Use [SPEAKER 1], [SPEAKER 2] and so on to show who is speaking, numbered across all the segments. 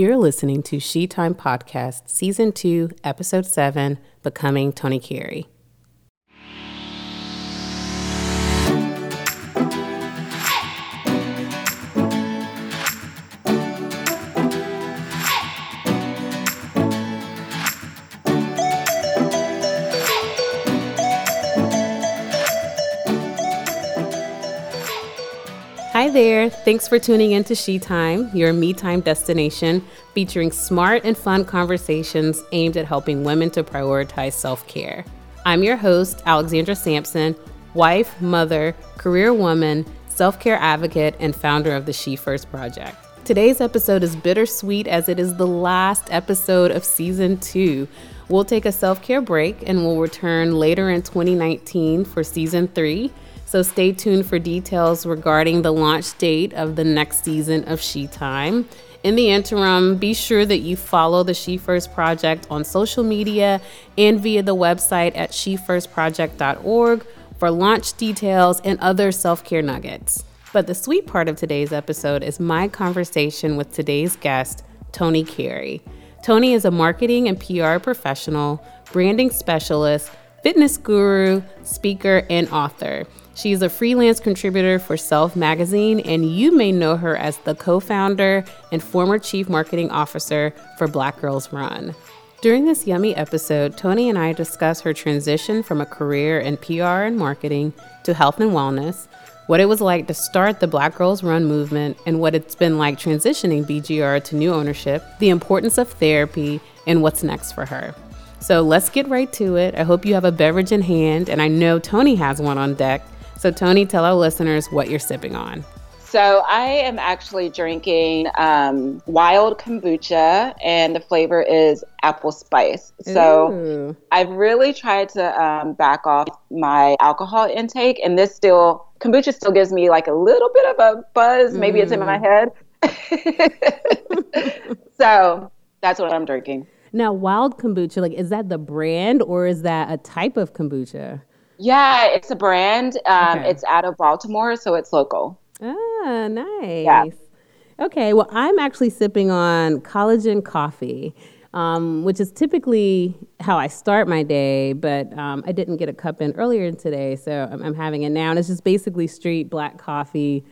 [SPEAKER 1] You're listening to She Time Podcast, Season 2, Episode 7 Becoming Toni Carey. Hi there. Thanks for tuning in to She Time, your me time destination featuring smart and fun conversations aimed at helping women to prioritize self care. I'm your host, Alexandra Sampson, wife, mother, career woman, self care advocate, and founder of the She First Project. Today's episode is bittersweet as it is the last episode of season two. We'll take a self care break and we'll return later in 2019 for season three. So stay tuned for details regarding the launch date of the next season of She Time. In the interim, be sure that you follow the She First Project on social media and via the website at shefirstproject.org for launch details and other self care nuggets. But the sweet part of today's episode is my conversation with today's guest, Toni Carey. Toni is a marketing and PR professional, branding specialist, fitness guru, speaker, and author. She's a freelance contributor for Self Magazine, and you may know her as the co founder and former chief marketing officer for Black Girls Run. During this yummy episode, Toni and I discuss her transition from a career in PR and marketing to health and wellness, what it was like to start the Black Girls Run movement, and what it's been like transitioning BGR to new ownership, the importance of therapy, and what's next for her. So let's get right to it. I hope you have a beverage in hand, and I know Toni has one on deck. So, Toni, tell our listeners what you're sipping on.
[SPEAKER 2] So, I am actually drinking um, wild kombucha, and the flavor is apple spice. So, Ooh. I've really tried to um, back off my alcohol intake, and this still, kombucha still gives me like a little bit of a buzz. Maybe mm. it's in my mm. head. so, that's what I'm drinking.
[SPEAKER 1] Now, wild kombucha, like, is that the brand or is that a type of kombucha?
[SPEAKER 2] Yeah, it's a brand. Um, okay. It's out of Baltimore, so it's local.
[SPEAKER 1] Ah, nice. Yeah. Okay, well, I'm actually sipping on collagen coffee, um, which is typically how I start my day, but um, I didn't get a cup in earlier today, so I'm, I'm having it now. And it's just basically straight black coffee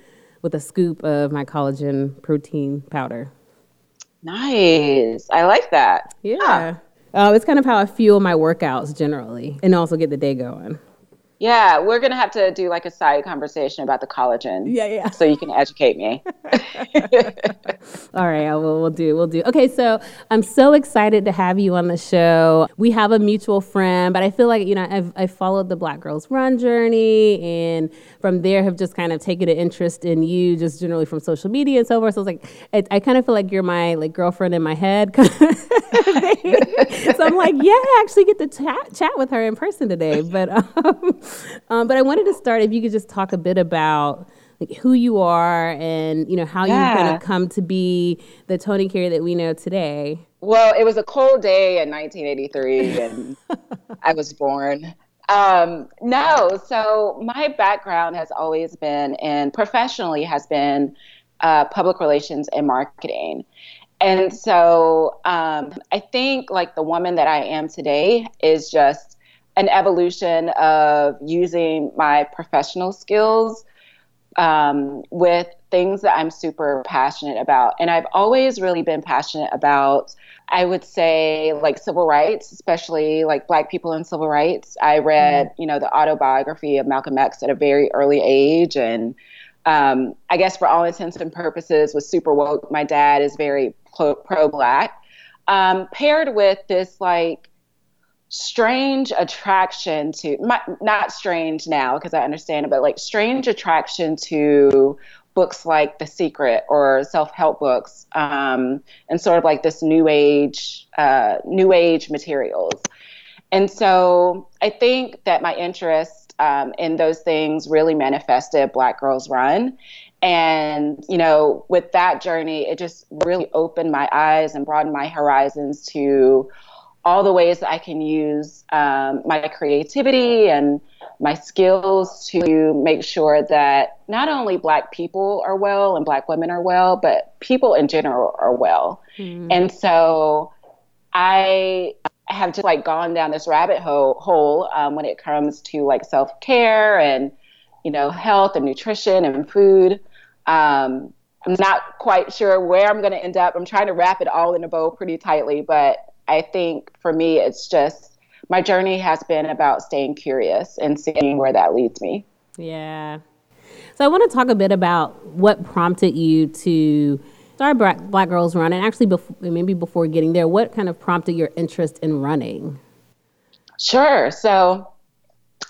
[SPEAKER 1] with a scoop of my collagen protein powder.
[SPEAKER 2] Nice. I like that.
[SPEAKER 1] Yeah. Uh, it's kind of how I fuel my workouts generally and also get the day going.
[SPEAKER 2] Yeah, we're gonna have to do like a side conversation about the collagen.
[SPEAKER 1] Yeah, yeah.
[SPEAKER 2] So you can educate me.
[SPEAKER 1] All right, will, we'll do. We'll do. Okay, so I'm so excited to have you on the show. We have a mutual friend, but I feel like you know I've I've followed the Black Girls Run journey, and from there have just kind of taken an interest in you, just generally from social media and so forth. So it's like it, I kind of feel like you're my like girlfriend in my head. so I'm like, yeah, I actually get to chat chat with her in person today, but. Um, um, but I wanted to start if you could just talk a bit about like who you are and you know how yeah. you kind of come to be the Toni Carey that we know today.
[SPEAKER 2] Well, it was a cold day in 1983, and I was born. Um, no, so my background has always been, and professionally has been, uh, public relations and marketing. And so um, I think like the woman that I am today is just an evolution of using my professional skills um, with things that I'm super passionate about. And I've always really been passionate about, I would say, like civil rights, especially like Black people in civil rights. I read, mm-hmm. you know, the autobiography of Malcolm X at a very early age. And um, I guess for all intents and purposes, was super woke. My dad is very pro Black. Um, paired with this, like, strange attraction to my, not strange now because I understand it, but like strange attraction to books like The Secret or self-help books, um, and sort of like this new age, uh, new age materials. And so I think that my interest um, in those things really manifested Black Girls Run. And, you know, with that journey, it just really opened my eyes and broadened my horizons to all the ways that I can use um, my creativity and my skills to make sure that not only Black people are well and Black women are well, but people in general are well. Mm-hmm. And so I have just like gone down this rabbit hole, hole um, when it comes to like self care and you know health and nutrition and food. Um, I'm not quite sure where I'm going to end up. I'm trying to wrap it all in a bow pretty tightly, but I think for me, it's just my journey has been about staying curious and seeing where that leads me.
[SPEAKER 1] Yeah. So I want to talk a bit about what prompted you to start Black, Black Girls Run, and actually, before, maybe before getting there, what kind of prompted your interest in running?
[SPEAKER 2] Sure. So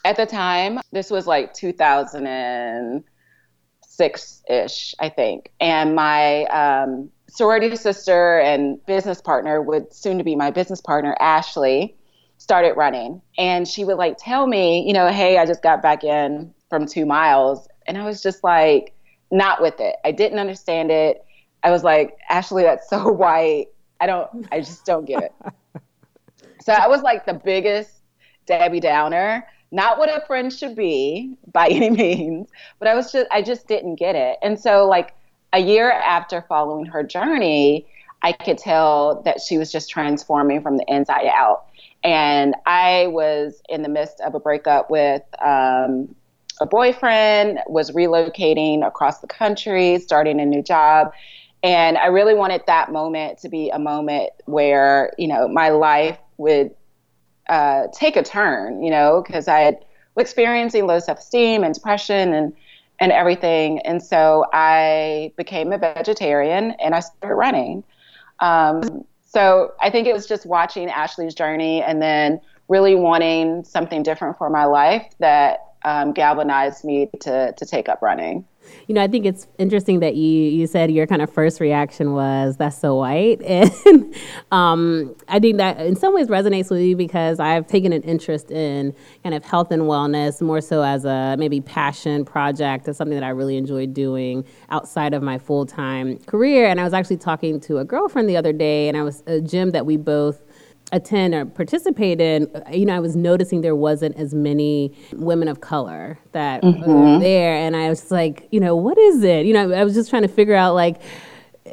[SPEAKER 2] at the time, this was like 2006 ish, I think, and my um, sorority sister and business partner would soon to be my business partner, Ashley, started running. And she would like tell me, you know, hey, I just got back in from two miles. And I was just like, not with it. I didn't understand it. I was like, Ashley, that's so white. I don't, I just don't get it. so I was like the biggest Debbie Downer. Not what a friend should be by any means, but I was just, I just didn't get it. And so, like, a year after following her journey, I could tell that she was just transforming from the inside out. And I was in the midst of a breakup with um, a boyfriend, was relocating across the country, starting a new job. And I really wanted that moment to be a moment where, you know, my life would uh, take a turn, you know, because I had experiencing low self esteem and depression and and everything. And so I became a vegetarian and I started running. Um, so I think it was just watching Ashley's journey and then really wanting something different for my life that um, galvanized me to to take up running.
[SPEAKER 1] You know, I think it's interesting that you you said your kind of first reaction was that's so white, and um, I think that in some ways resonates with you because I've taken an interest in kind of health and wellness more so as a maybe passion project or something that I really enjoy doing outside of my full time career. And I was actually talking to a girlfriend the other day, and I was a gym that we both attend or participate in, you know, I was noticing there wasn't as many women of color that mm-hmm. were there. And I was like, you know, what is it? You know, I was just trying to figure out, like,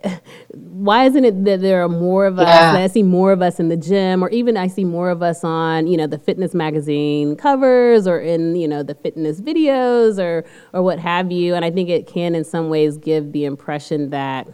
[SPEAKER 1] why isn't it that there are more of us yeah. i see more of us in the gym or even i see more of us on you know the fitness magazine covers or in you know the fitness videos or or what have you and i think it can in some ways give the impression that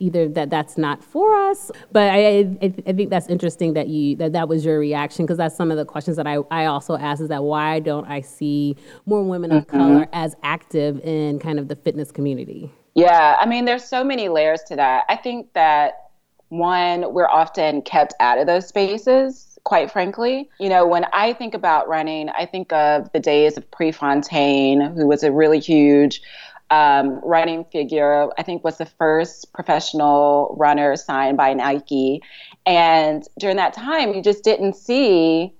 [SPEAKER 1] either that that's not for us. But I, I, I think that's interesting that you that that was your reaction because that's some of the questions that I, I also ask is that why don't I see more women of mm-hmm. color as active in kind of the fitness community?
[SPEAKER 2] Yeah, I mean, there's so many layers to that. I think that one, we're often kept out of those spaces quite frankly. You know, when I think about running, I think of the days of Prefontaine, who was a really huge um, running figure. I think was the first professional runner signed by Nike. And during that time, you just didn't see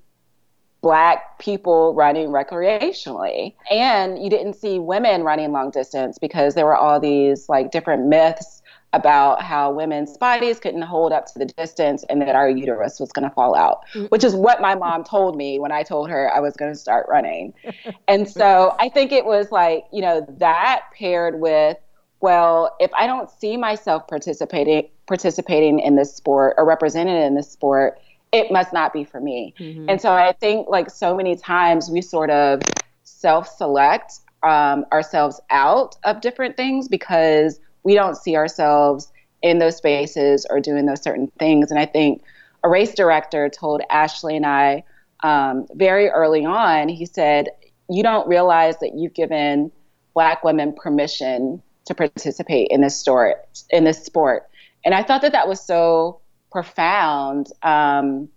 [SPEAKER 2] black people running recreationally and you didn't see women running long distance because there were all these like different myths about how women's bodies couldn't hold up to the distance and that our uterus was going to fall out, which is what my mom told me when I told her I was going to start running. and so I think it was like, you know, that paired with well, if I don't see myself participating participating in this sport or represented in this sport, it must not be for me. Mm-hmm. And so I think like so many times we sort of self-select um, ourselves out of different things because we don't see ourselves in those spaces or doing those certain things. And I think a race director told Ashley and I um, very early on, he said, You don't realize that you've given Black women permission to participate in this sport. In this sport. And I thought that that was so profound. Um,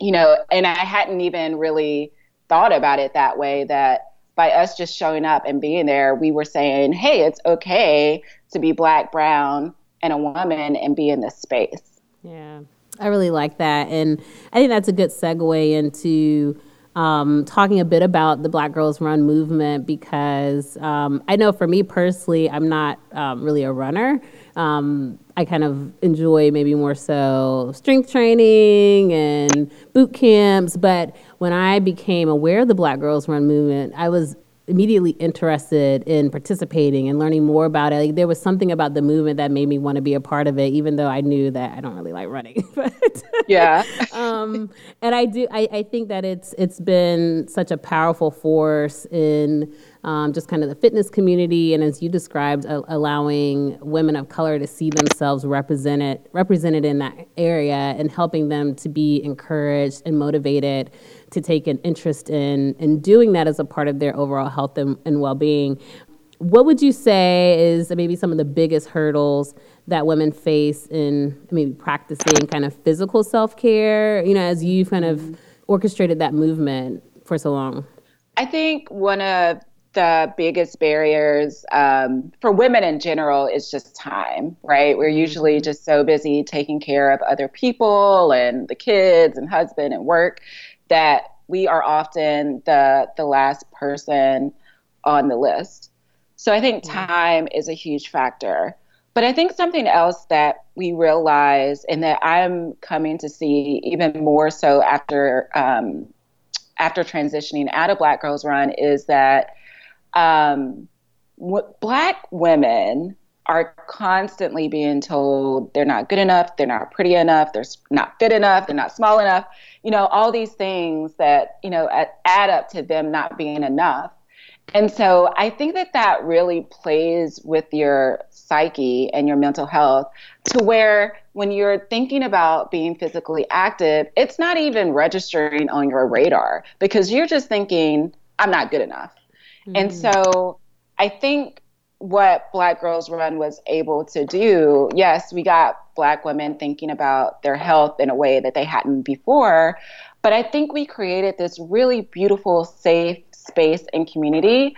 [SPEAKER 2] you know, and I hadn't even really thought about it that way that by us just showing up and being there, we were saying, hey, it's okay to be black, brown, and a woman and be in this space.
[SPEAKER 1] Yeah, I really like that. And I think that's a good segue into um, talking a bit about the Black Girls Run movement because um, I know for me personally, I'm not um, really a runner. Um, I kind of enjoy maybe more so strength training and boot camps. But when I became aware of the Black Girls Run movement, I was immediately interested in participating and learning more about it. Like, there was something about the movement that made me want to be a part of it, even though I knew that I don't really like running. but
[SPEAKER 2] yeah,
[SPEAKER 1] um, and I do. I, I think that it's it's been such a powerful force in um, just kind of the fitness community, and as you described, uh, allowing women of color to see themselves represented represented in that area, and helping them to be encouraged and motivated to take an interest in in doing that as a part of their overall health and, and well-being. What would you say is maybe some of the biggest hurdles that women face in maybe practicing kind of physical self-care, you know, as you've kind of orchestrated that movement for so long?
[SPEAKER 2] I think one of the biggest barriers um, for women in general is just time, right? We're usually mm-hmm. just so busy taking care of other people and the kids and husband and work that we are often the the last person on the list. So I think time is a huge factor. But I think something else that we realize and that I'm coming to see even more so after um, after transitioning out of Black Girls Run is that um, black women are constantly being told they're not good enough, they're not pretty enough, they're not fit enough, they're not small enough. You know, all these things that, you know, add up to them not being enough. And so I think that that really plays with your psyche and your mental health to where when you're thinking about being physically active, it's not even registering on your radar because you're just thinking, I'm not good enough. Mm-hmm. And so I think what Black Girls Run was able to do, yes, we got Black women thinking about their health in a way that they hadn't before. But I think we created this really beautiful, safe space and community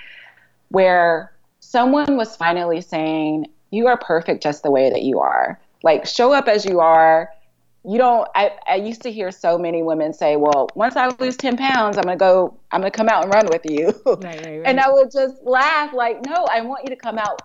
[SPEAKER 2] where someone was finally saying, You are perfect just the way that you are. Like, show up as you are. You don't I, I used to hear so many women say well once i lose 10 pounds i'm going to go i'm going to come out and run with you. Right, right, right. and i would just laugh like no i want you to come out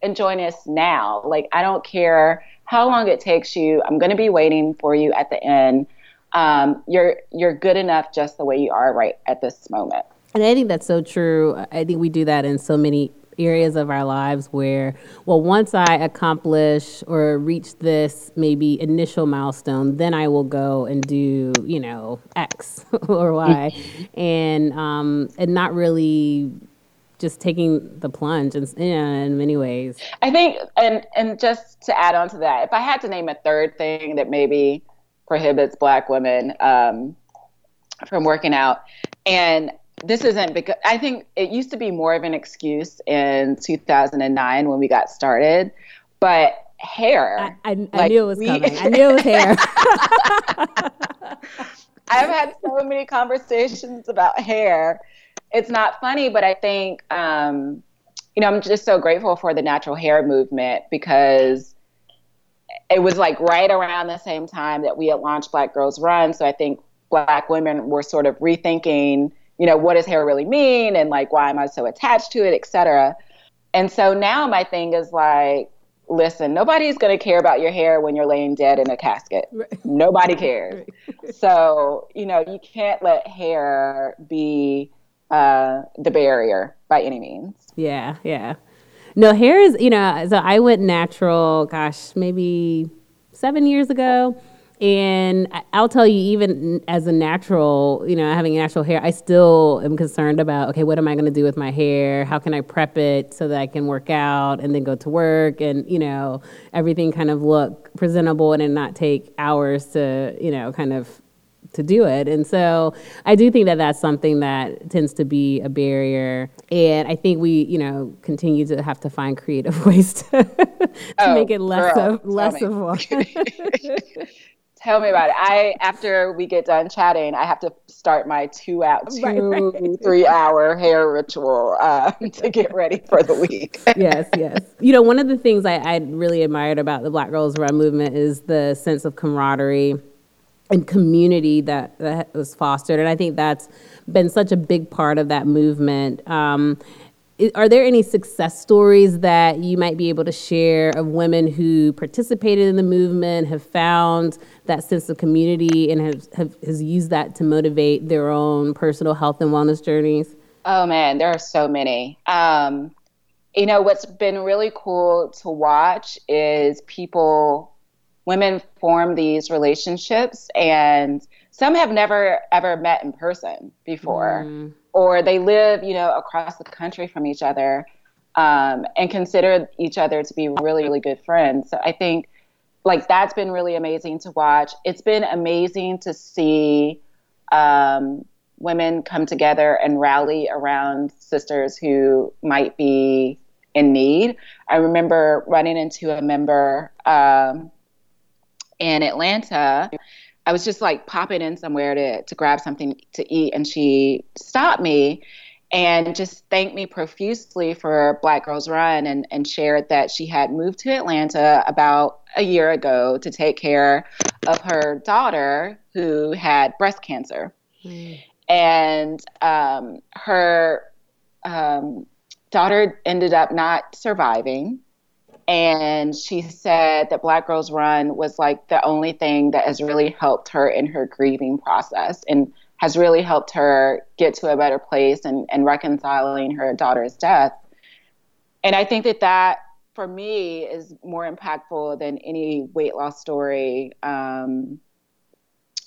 [SPEAKER 2] and join us now. Like i don't care how long it takes you i'm going to be waiting for you at the end. Um, you're you're good enough just the way you are right at this moment
[SPEAKER 1] and i think that's so true. I think we do that in so many areas of our lives where, well, once I accomplish or reach this maybe initial milestone, then I will go and do, you know, X or Y, and um, and not really just taking the plunge in, in many ways.
[SPEAKER 2] I think, and and just to add on to that, if I had to name a third thing that maybe prohibits Black women um, from working out, and this isn't because I think it used to be more of an excuse in 2009 when we got started, but hair.
[SPEAKER 1] I, I, like I knew it was we, coming. I knew it was hair.
[SPEAKER 2] I've had so many conversations about hair. It's not funny, but I think, um, you know, I'm just so grateful for the natural hair movement because it was like right around the same time that we had launched Black Girls Run. So I think Black women were sort of rethinking you know, what does hair really mean? And like, why am I so attached to it, et cetera. And so now my thing is like, listen, nobody's going to care about your hair when you're laying dead in a casket. Right. Nobody cares. Right. so, you know, you can't let hair be uh, the barrier by any means.
[SPEAKER 1] Yeah, yeah. No, hair is, you know, so I went natural, gosh, maybe seven years ago. And I'll tell you, even as a natural, you know, having natural hair, I still am concerned about, okay, what am I going to do with my hair? How can I prep it so that I can work out and then go to work and, you know, everything kind of look presentable and not take hours to, you know, kind of to do it. And so I do think that that's something that tends to be a barrier. And I think we, you know, continue to have to find creative ways to, to oh, make it less girl, of less of one.
[SPEAKER 2] Tell me about it. I after we get done chatting, I have to start my two out two right, right. three hour hair ritual uh, to get ready for the week.
[SPEAKER 1] yes, yes. You know, one of the things I, I really admired about the Black Girls Run movement is the sense of camaraderie and community that, that was fostered, and I think that's been such a big part of that movement. Um, are there any success stories that you might be able to share of women who participated in the movement, have found that sense of community, and have, have has used that to motivate their own personal health and wellness journeys?
[SPEAKER 2] Oh man, there are so many. Um, you know, what's been really cool to watch is people, women form these relationships, and some have never ever met in person before. Mm or they live, you know, across the country from each other um, and consider each other to be really, really good friends. So I think like that's been really amazing to watch. It's been amazing to see um, women come together and rally around sisters who might be in need. I remember running into a member um, in Atlanta I was just like popping in somewhere to to grab something to eat, and she stopped me and just thanked me profusely for Black Girls Run and, and shared that she had moved to Atlanta about a year ago to take care of her daughter who had breast cancer. Mm. And um, her um, daughter ended up not surviving and she said that Black Girls Run was like the only thing that has really helped her in her grieving process and has really helped her get to a better place and, and reconciling her daughter's death. And I think that that for me is more impactful than any weight loss story um,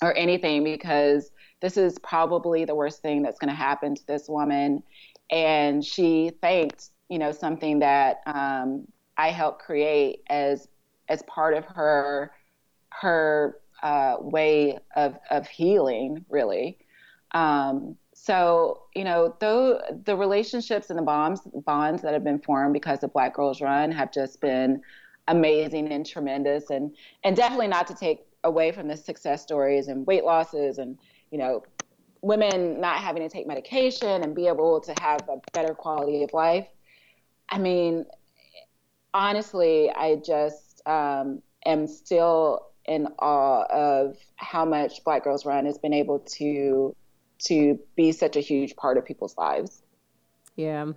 [SPEAKER 2] or anything because this is probably the worst thing that's going to happen to this woman. And she thanked, you know, something that um, I helped create as as part of her her uh, way of of healing, really. Um, so you know, though the relationships and the bonds bonds that have been formed because of Black Girls Run have just been amazing and tremendous, and and definitely not to take away from the success stories and weight losses and you know women not having to take medication and be able to have a better quality of life. I mean, honestly, I just um, am still in awe of how much Black Girls Run has been able to to be such a huge part of people's lives.
[SPEAKER 1] Yeah,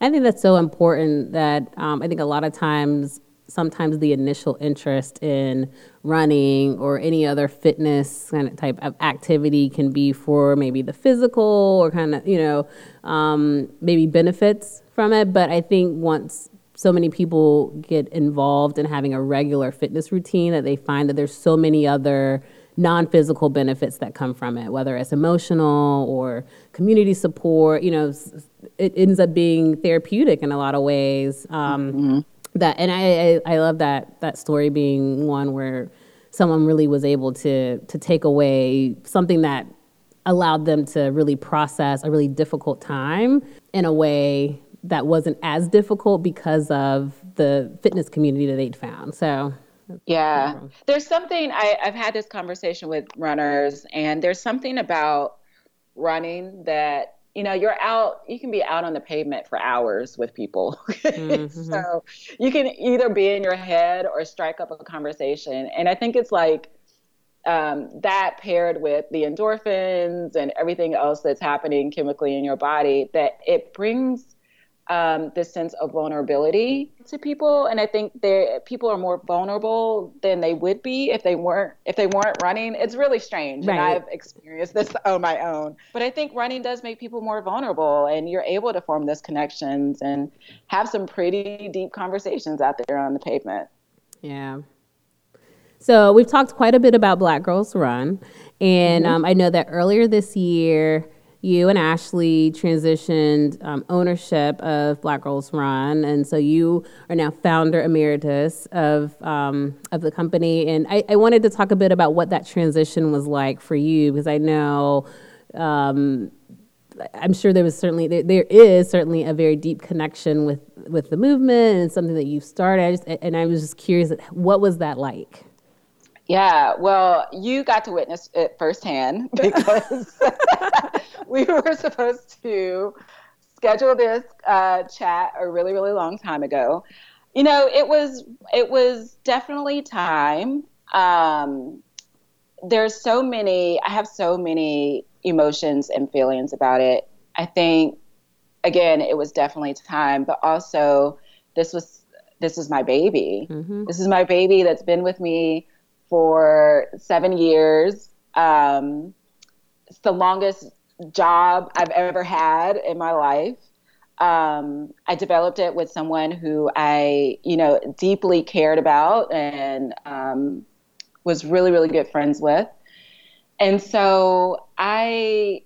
[SPEAKER 1] I think that's so important. That um, I think a lot of times, sometimes the initial interest in running or any other fitness kind of type of activity can be for maybe the physical or kind of you know um, maybe benefits from it. But I think once so many people get involved in having a regular fitness routine that they find that there's so many other non-physical benefits that come from it whether it's emotional or community support you know it ends up being therapeutic in a lot of ways um, mm-hmm. that and I, I, I love that that story being one where someone really was able to to take away something that allowed them to really process a really difficult time in a way that wasn't as difficult because of the fitness community that they'd found. So
[SPEAKER 2] yeah, there's something I, I've had this conversation with runners, and there's something about running that you know you're out you can be out on the pavement for hours with people mm-hmm. so you can either be in your head or strike up a conversation and i think it's like um, that paired with the endorphins and everything else that's happening chemically in your body that it brings um, this sense of vulnerability to people, and I think they people are more vulnerable than they would be if they weren't if they weren't running. It's really strange, right. and I've experienced this on my own. But I think running does make people more vulnerable, and you're able to form those connections and have some pretty deep conversations out there on the pavement.
[SPEAKER 1] Yeah. So we've talked quite a bit about Black Girls Run, and mm-hmm. um, I know that earlier this year you and Ashley transitioned um, ownership of Black Girls Run, and so you are now founder emeritus of um, of the company. And I, I, wanted to talk a bit about what that transition was like for you, because I know. Um, I'm sure there was certainly there, there is certainly a very deep connection with with the movement and something that you started. I just, and I was just curious, what was that like?
[SPEAKER 2] Yeah, well, you got to witness it firsthand because we were supposed to schedule this uh, chat a really, really long time ago. You know, it was it was definitely time. Um, there's so many. I have so many emotions and feelings about it. I think again, it was definitely time, but also this was this is my baby. Mm-hmm. This is my baby that's been with me for seven years. Um, it's the longest job I've ever had in my life. Um, I developed it with someone who I, you know, deeply cared about and um, was really, really good friends with. And so I,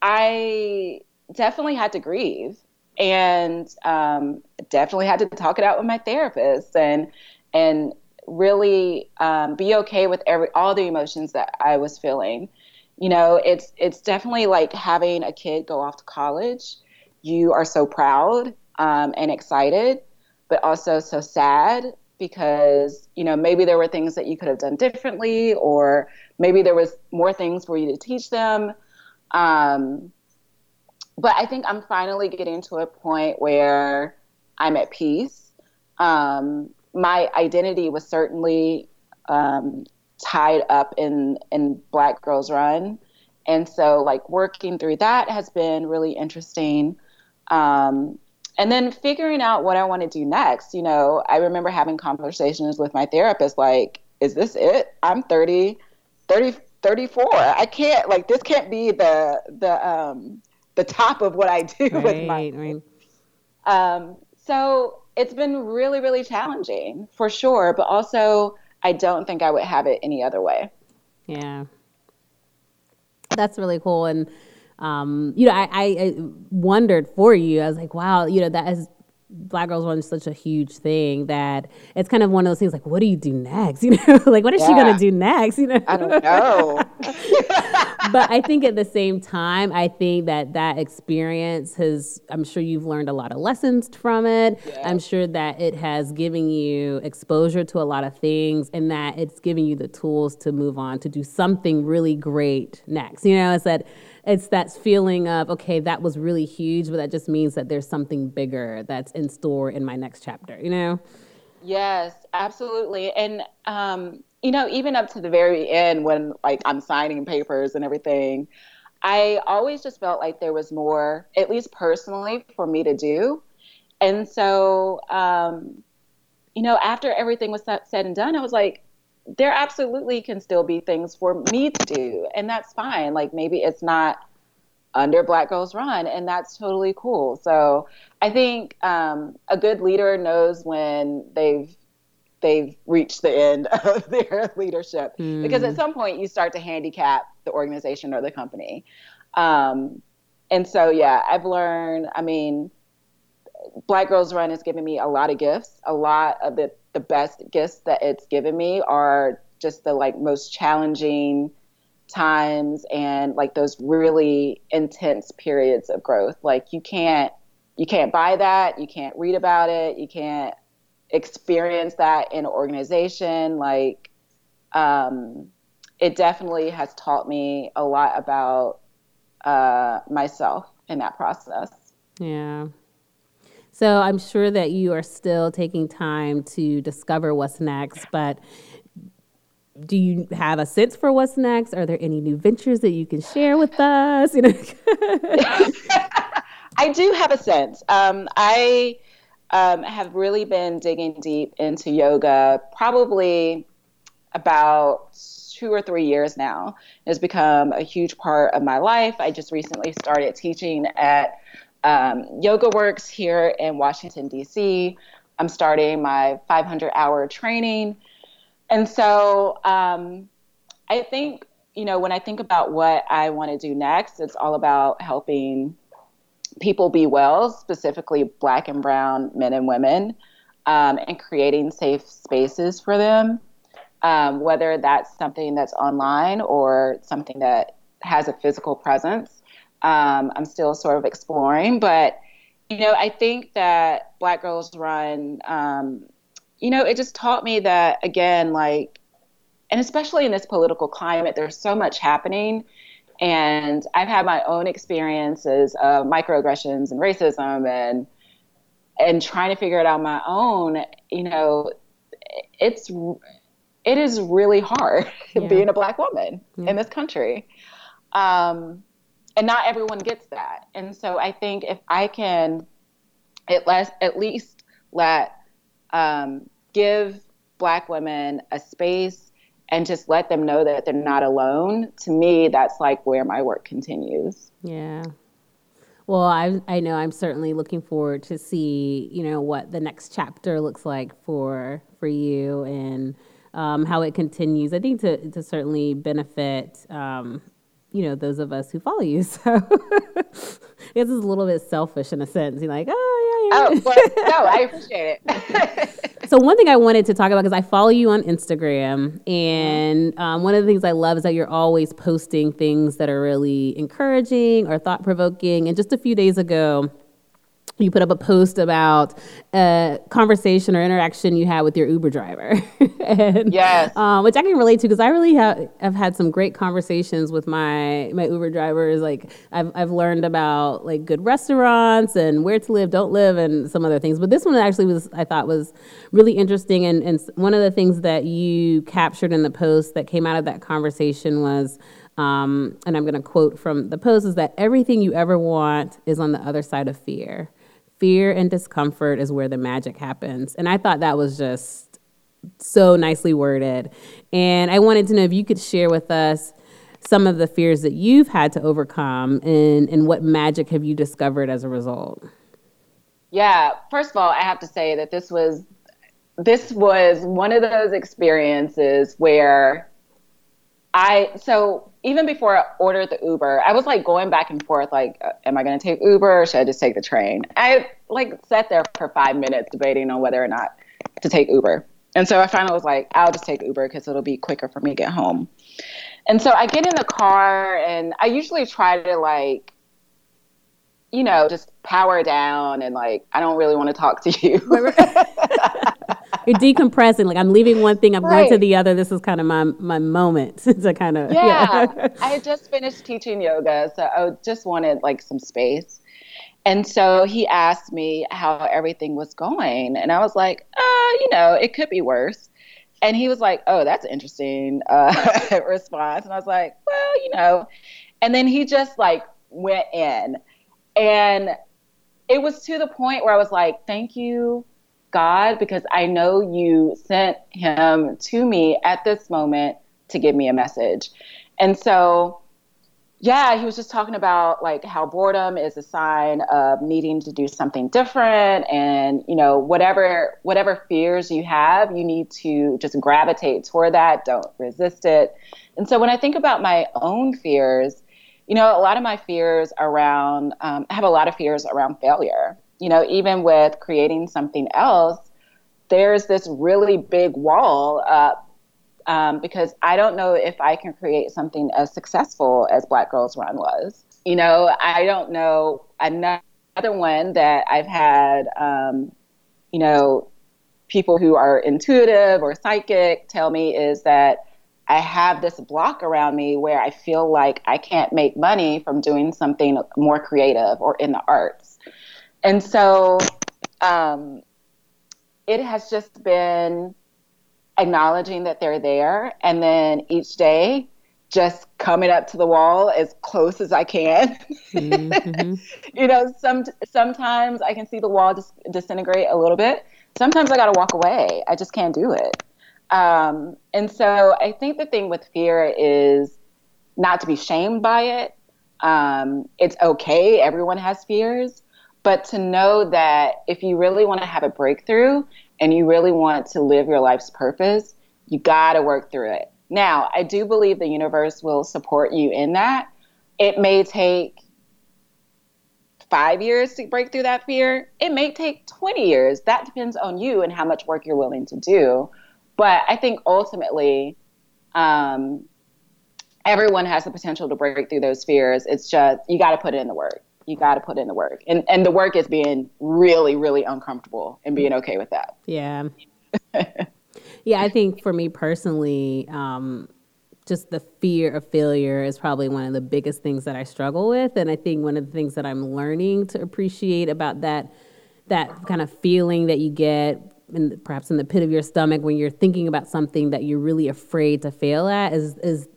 [SPEAKER 2] I definitely had to grieve and um, definitely had to talk it out with my therapist and and really um, be okay with every all the emotions that I was feeling. You know, it's it's definitely like having a kid go off to college. You are so proud um, and excited, but also so sad because you know maybe there were things that you could have done differently, or maybe there was more things for you to teach them. Um, but I think I'm finally getting to a point where I'm at peace. Um, my identity was certainly um, tied up in in Black Girls Run, and so like working through that has been really interesting. Um, and then figuring out what I want to do next. You know, I remember having conversations with my therapist like, is this it? I'm 30, 30 34. I can't like this can't be the the um the top of what I do right, with my right. Um, so it's been really, really challenging for sure, but also I don't think I would have it any other way.
[SPEAKER 1] Yeah. That's really cool. And, um, you know, I, I, wondered for you, I was like, wow, you know, that has Black Girls Run is such a huge thing that it's kind of one of those things like, what do you do next? You know, like what is yeah. she gonna do next? You know,
[SPEAKER 2] I don't know.
[SPEAKER 1] but I think at the same time, I think that that experience has. I'm sure you've learned a lot of lessons from it. Yeah. I'm sure that it has given you exposure to a lot of things, and that it's giving you the tools to move on to do something really great next. You know, it's that it's that feeling of okay that was really huge but that just means that there's something bigger that's in store in my next chapter you know
[SPEAKER 2] yes absolutely and um, you know even up to the very end when like i'm signing papers and everything i always just felt like there was more at least personally for me to do and so um, you know after everything was said and done i was like there absolutely can still be things for me to do, and that's fine. Like maybe it's not under Black Girls Run, and that's totally cool. So I think um, a good leader knows when they've they've reached the end of their leadership mm. because at some point you start to handicap the organization or the company. Um, and so yeah, I've learned. I mean, Black Girls Run has given me a lot of gifts. A lot of the the best gifts that it's given me are just the like most challenging times and like those really intense periods of growth like you can't you can't buy that you can't read about it you can't experience that in an organization like um, it definitely has taught me a lot about uh, myself in that process
[SPEAKER 1] yeah so I'm sure that you are still taking time to discover what's next, but do you have a sense for what's next? Are there any new ventures that you can share with us? You know,
[SPEAKER 2] I do have a sense. Um, I um, have really been digging deep into yoga, probably about two or three years now. It's become a huge part of my life. I just recently started teaching at um, Yoga Works here in Washington, D.C. I'm starting my 500 hour training. And so um, I think, you know, when I think about what I want to do next, it's all about helping people be well, specifically Black and Brown men and women, um, and creating safe spaces for them, um, whether that's something that's online or something that has a physical presence um, I'm still sort of exploring. But, you know, I think that Black Girls Run, um, you know, it just taught me that, again, like, and especially in this political climate, there's so much happening. And I've had my own experiences of microaggressions and racism and and trying to figure it out on my own, you know, it's it is really hard yeah. being a black woman yeah. in this country. Um, and not everyone gets that. And so I think if I can at least at least let um, give black women a space and just let them know that they're not alone to me that's like where my work continues.
[SPEAKER 1] Yeah. Well i i know i'm certainly looking forward to see you know what the next chapter looks like for for you and um, how it continues. I think to to certainly benefit um, you know those of us who follow you. So it's a little bit selfish in a sense. You're like oh
[SPEAKER 2] Oh, well, no, I appreciate
[SPEAKER 1] it. so one thing I wanted to talk about because I follow you on Instagram, and um, one of the things I love is that you're always posting things that are really encouraging or thought provoking. And just a few days ago, you put up a post about a conversation or interaction you had with your Uber driver.
[SPEAKER 2] and, yes.
[SPEAKER 1] Um, which I can relate to because I really have, have had some great conversations with my, my Uber drivers. Like I've, I've learned about like good restaurants and where to live, don't live, and some other things. But this one actually was, I thought was really interesting. And, and one of the things that you captured in the post that came out of that conversation was, um, and I'm going to quote from the post, is that everything you ever want is on the other side of fear fear and discomfort is where the magic happens. And I thought that was just so nicely worded. And I wanted to know if you could share with us some of the fears that you've had to overcome and, and what magic have you discovered as a result?
[SPEAKER 2] Yeah, first of all, I have to say that this was this was one of those experiences where I so even before I ordered the Uber, I was like going back and forth, like, uh, am I going to take Uber or should I just take the train? I like sat there for five minutes debating on whether or not to take Uber. And so I finally was like, I'll just take Uber because it'll be quicker for me to get home. And so I get in the car and I usually try to like, you know, just power down and like, I don't really want to talk to you.
[SPEAKER 1] you're decompressing. Like I'm leaving one thing, I'm right. going to the other. This is kind of my my moment to kind of
[SPEAKER 2] yeah. yeah. I had just finished teaching yoga, so I just wanted like some space. And so he asked me how everything was going, and I was like, uh, you know, it could be worse. And he was like, "Oh, that's interesting uh, response." And I was like, "Well, you know." And then he just like went in, and it was to the point where I was like, "Thank you God because I know you sent him to me at this moment to give me a message. And so, yeah, he was just talking about like how boredom is a sign of needing to do something different and, you know, whatever whatever fears you have, you need to just gravitate toward that, don't resist it. And so when I think about my own fears, you know, a lot of my fears around um, I have a lot of fears around failure you know, even with creating something else, there's this really big wall um, because I don't know if I can create something as successful as Black Girls Run was. You know, I don't know another one that I've had, um, you know, people who are intuitive or psychic tell me is that I have this block around me where I feel like I can't make money from doing something more creative or in the arts. And so um, it has just been acknowledging that they're there and then each day just coming up to the wall as close as I can. Mm-hmm. you know, some sometimes I can see the wall dis- disintegrate a little bit. Sometimes I got to walk away. I just can't do it. Um, and so I think the thing with fear is not to be shamed by it. Um, it's okay. Everyone has fears, but to know that if you really want to have a breakthrough and you really want to live your life's purpose, you got to work through it. Now, I do believe the universe will support you in that. It may take five years to break through that fear. It may take 20 years. That depends on you and how much work you're willing to do. But I think ultimately, um, everyone has the potential to break through those fears. It's just, you got to put in the work you got to put in the work. And and the work is being really really uncomfortable and being okay with that.
[SPEAKER 1] Yeah. Yeah i think for me personally um, just the fear of failure is probably one of the biggest things that i struggle with. And i think one of the things that i'm learning to appreciate about that that kind of feeling that you get in, perhaps in the pit of your stomach when you're thinking about something that you're really afraid to fail at is is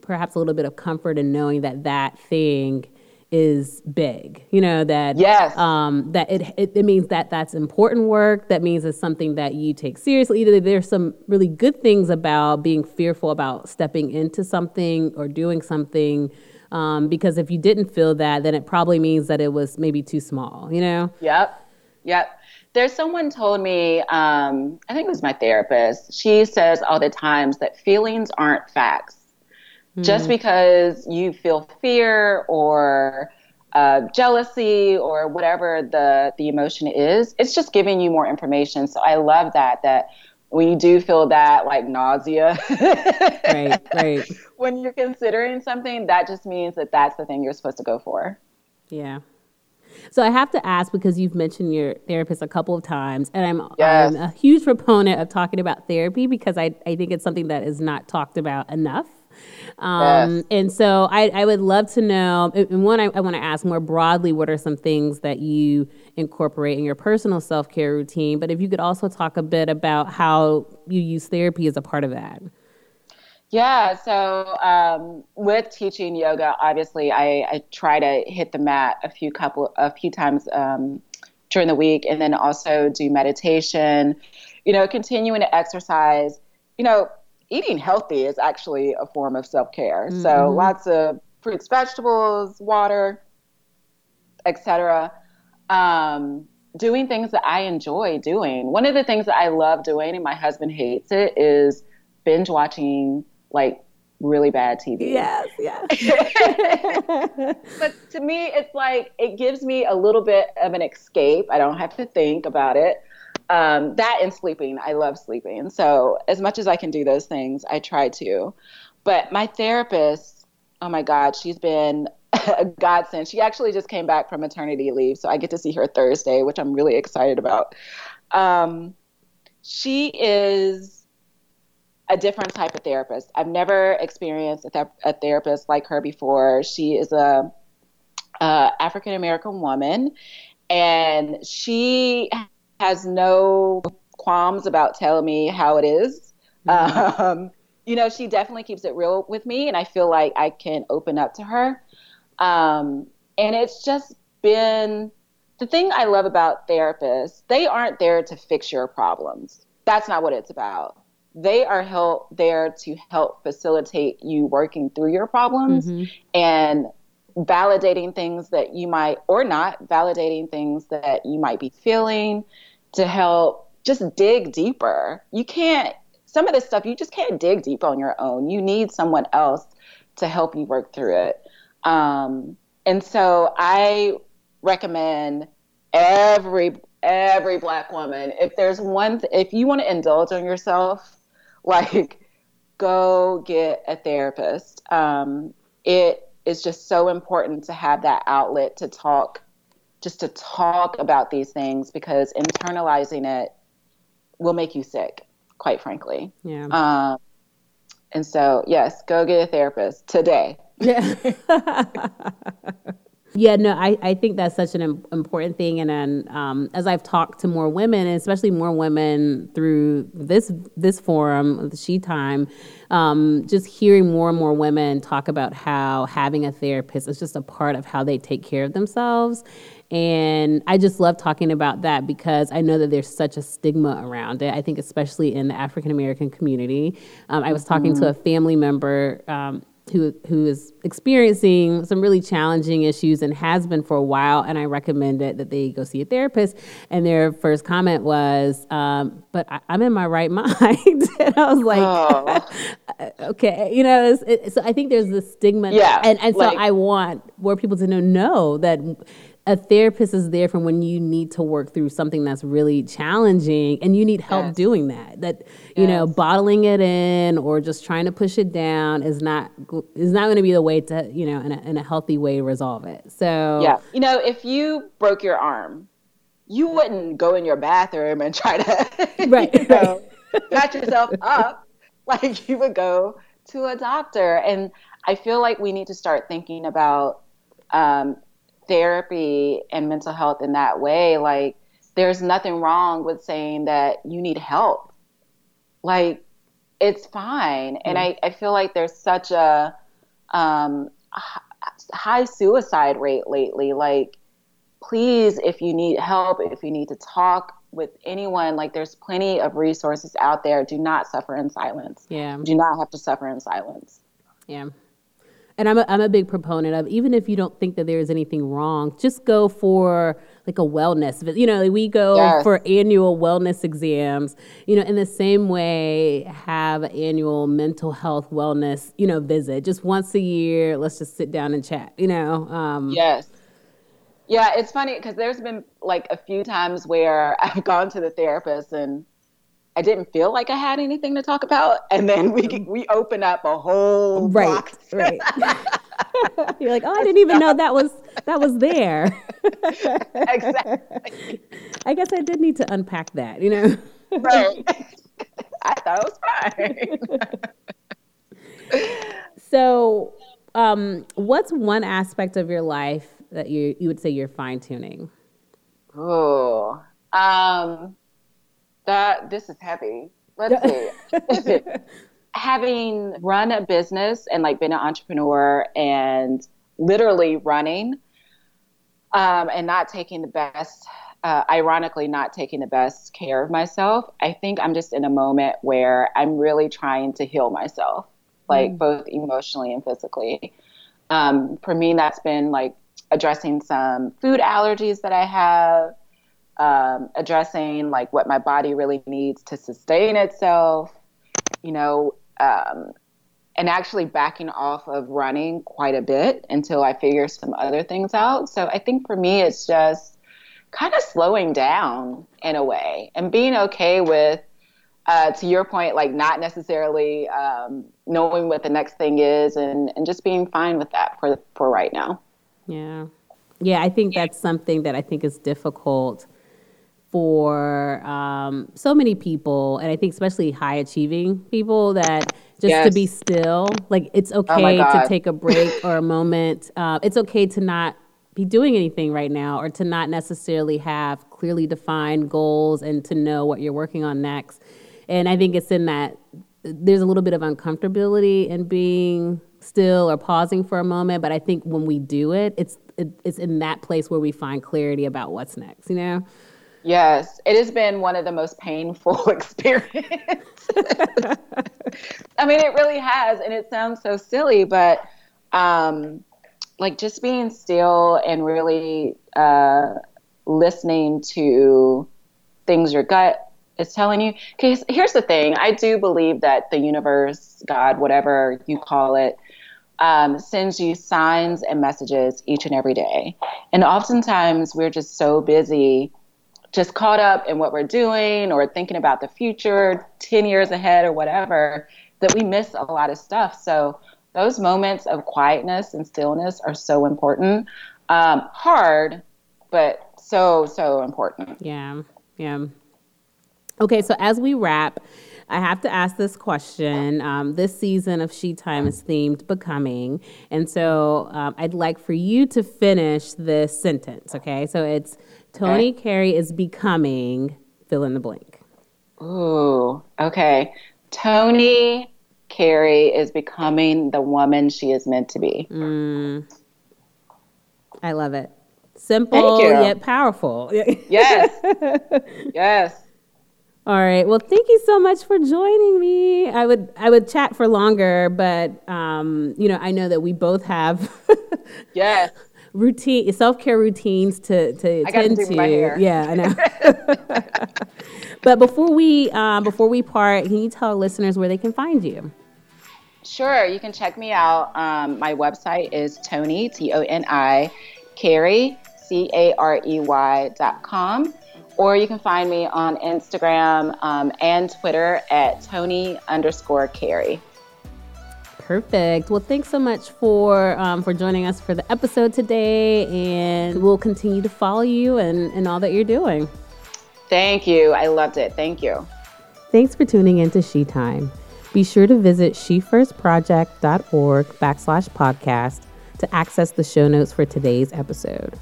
[SPEAKER 1] perhaps a little bit of comfort in knowing that that thing is big you know that
[SPEAKER 2] yes.
[SPEAKER 1] um, that it, it, it means that that's important work. That means it's something that you take seriously. Either there's some really good things about being fearful about stepping into something or doing something um, because if you didn't feel that then it probably means that it was maybe too small you know?
[SPEAKER 2] Yep. Yep. There's someone told me um, i think it was my therapist. She says all the times that feelings aren't facts Just because you feel fear or uh, jealousy or whatever the the emotion is, it's just giving you more information. So I love that that when you do feel that like nausea,
[SPEAKER 1] right, right.
[SPEAKER 2] when you're considering something, that just means that that's the thing you're supposed to go for.
[SPEAKER 1] Yeah. So I have to ask because you've mentioned your therapist a couple of times, and I'm, yes. I'm a huge proponent of talking about therapy because I, I think it's something that is not talked about enough. Um, yes. And so I, I, would love to know, and one, I, I want to ask more broadly, what are some things that you incorporate in your personal self care routine? But if you could also talk a bit about how you use therapy as a part of that.
[SPEAKER 2] Yeah, so um, with teaching yoga, obviously I, I, try to hit the mat a few couple a few times um, during the week, and then also do meditation. You know, continuing to exercise. You know, eating healthy is actually a form of self care. Mm-hmm. So lots of fruits, vegetables, water, etc. Um, doing things that I enjoy doing. One of the things that I love doing, and my husband hates it, is binge watching like really bad TV.
[SPEAKER 1] Yes, yes.
[SPEAKER 2] but to me, it's like it gives me a little bit of an escape. I don't have to think about it um, that and sleeping. I love sleeping. So as much as I can do those things, I try to. But my therapist, oh my God, she's been a godsend. She actually just came back from maternity leave, so I get to see her Thursday, which I'm really excited about. Um, she is a different type of therapist. I've never experienced a, th- a therapist like her before. She is a, a African American woman, and she has no qualms about telling me how it is. Mm-hmm. Um, you know, she definitely keeps it real with me, and I feel like I can open up to her. Um, and it's just been the thing I love about therapists, they aren't there to fix your problems. That's not what it's about. They are help there to help facilitate you working through your problems mm-hmm. and validating things that you might or not validating things that you might be feeling to help just dig deeper. You can't, some of this stuff, you just can't dig deep on your own. You need someone else to help you work through it. Um, and so I recommend every every black woman if there's one th- if you want to indulge on yourself like go get a therapist um, it is just so important to have that outlet to talk just to talk about these things because internalizing it will make you sick, quite frankly.
[SPEAKER 1] Yeah. Um,
[SPEAKER 2] and so, yes, go get a therapist today.
[SPEAKER 1] Yeah. Yeah, no, I, I think that's such an important thing. And then um, as I've talked to more women, and especially more women through this this forum, the She Time, um, just hearing more and more women talk about how having a therapist is just a part of how they take care of themselves. And I just love talking about that because I know that there's such a stigma around it. I think, especially in the African American community. Um, I was talking mm-hmm. to a family member um, who who is experiencing some really challenging issues and has been for a while, and I recommended that they go see a therapist. And their first comment was, um, "But I, am in my right mind," and I was like, oh. "Okay, you know." It, so I think there's this stigma,
[SPEAKER 2] yeah,
[SPEAKER 1] and and like, so I want more people to know know that a therapist is there for when you need to work through something that's really challenging and you need help yes. doing that that you know bottling it in or just trying to push it down is not is not going to be the way to you know in a, in a healthy way resolve it. So
[SPEAKER 2] yeah. You know if you broke your arm you wouldn't go in your bathroom and try to
[SPEAKER 1] right, you know,
[SPEAKER 2] right. patch yourself up like you would go to a doctor. And i feel like we need to start thinking about um, therapy and mental health in that way, like there's nothing wrong with saying that you need help. Like it's fine. And I, I feel like there's such a um, high suicide rate lately. Like, please, if you need help, if you need to talk with anyone, like, there's plenty of resources out there. Do not suffer in silence.
[SPEAKER 1] Yeah.
[SPEAKER 2] Do not have to suffer in silence.
[SPEAKER 1] Yeah. And I'm a, I'm a big proponent of even if you don't think that there's anything wrong, just go for like a wellness. You know, we go yes. for annual wellness exams. You know, in the same way, have annual mental health wellness. You know, visit just once a year. Let's just sit down and chat. You know.
[SPEAKER 2] Um, yes. Yeah, it's funny because there's been like a few times where I've gone to the therapist and I didn't feel like I had anything to talk about, and then we we open up a whole
[SPEAKER 1] right,
[SPEAKER 2] box.
[SPEAKER 1] right. You're like, oh, I didn't even know that was that was there. exactly. I guess I did need to unpack that, you know.
[SPEAKER 2] right. I thought it was
[SPEAKER 1] fine. so, um, what's one aspect of your life that you you would say you're fine tuning?
[SPEAKER 2] Oh, um, that this is heavy. Let's see. Having run a business and like been an entrepreneur and literally running um, and not taking the best, uh, ironically, not taking the best care of myself, I think I'm just in a moment where I'm really trying to heal myself, like mm. both emotionally and physically. Um, for me, that's been like addressing some food allergies that I have, um, addressing like what my body really needs to sustain itself, you know, um, and actually backing off of running quite a bit until I figure some other things out. So I think for me, it's just kind of slowing down in a way and being okay with, uh, to your point, like not necessarily um, knowing what the next thing is and, and just being fine with that for, for right now.
[SPEAKER 1] Yeah. Yeah, I think that's something that I think is difficult for um, so many people, and I think especially high achieving people that just yes. to be still, like it's oh okay oh to take a break or a moment. Uh, it's okay to not be doing anything right now or to not necessarily have clearly defined goals and to know what you're working on next. And I think it's in that there's a little bit of uncomfortability in being still or pausing for a moment, but I think when we do it, it's it, it's in that place where we find clarity about what's next, you know?
[SPEAKER 2] Yes, it has been one of the most painful experiences. I mean, it really has, and it sounds so silly, but um, like just being still and really uh, listening to things your gut is telling you. Because here's the thing: I do believe that the universe, God, whatever you call it, um, sends you signs and messages each and every day, and oftentimes we're just so busy just caught up in what we're doing or thinking about the future 10 years ahead or whatever that we miss a lot of stuff so those moments of quietness and stillness are so important um, hard but so so important
[SPEAKER 1] yeah yeah okay so as we wrap I have to ask this question. Um, this season of She Time is themed becoming. And so um, I'd like for you to finish this sentence, okay? So it's Toni okay. Carey is becoming fill in the blank.
[SPEAKER 2] Ooh, okay. Toni Carey is becoming the woman she is meant to be.
[SPEAKER 1] Mm. I love it. Simple yet powerful.
[SPEAKER 2] yes. yes.
[SPEAKER 1] All right. Well, thank you so much for joining me. I would I would chat for longer, but um, you know, I know that we both have
[SPEAKER 2] yes
[SPEAKER 1] routine self care routines to to
[SPEAKER 2] I tend to.
[SPEAKER 1] Yeah, I know. but before we um, before we part, can you tell listeners where they can find you?
[SPEAKER 2] Sure, you can check me out. Um, my website is Toni T O N I Carey C A R E Y dot com, or you can find me on Instagram um, and Twitter at Toni underscore Carey.
[SPEAKER 1] Perfect. Well, thanks so much for um, for joining us for the episode today, and we'll continue to follow you and, and all that you're doing.
[SPEAKER 2] Thank you. I loved it. Thank you.
[SPEAKER 1] Thanks for tuning in to She Time. Be sure to visit shefirstproject.org backslash podcast to access the show notes for today's episode.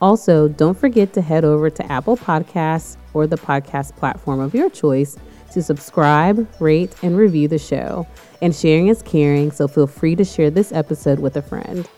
[SPEAKER 1] Also, don't forget to head over to Apple Podcasts or the podcast platform of your choice to subscribe, rate, and review the show. And sharing is caring, so feel free to share this episode with a friend.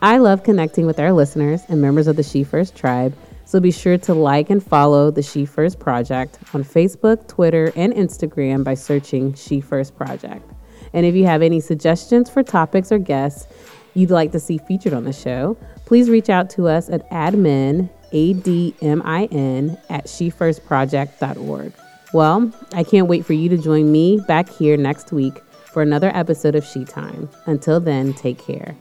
[SPEAKER 1] I love connecting with our listeners and members of the She First tribe, so be sure to like and follow the She First Project on Facebook, Twitter, and Instagram by searching She First Project. And if you have any suggestions for topics or guests you'd like to see featured on the show, please reach out to us at admin, A-D-M-I-N, at shefirstproject.org. Well, I can't wait for you to join me back here next week for another episode of She Time. Until then, take care.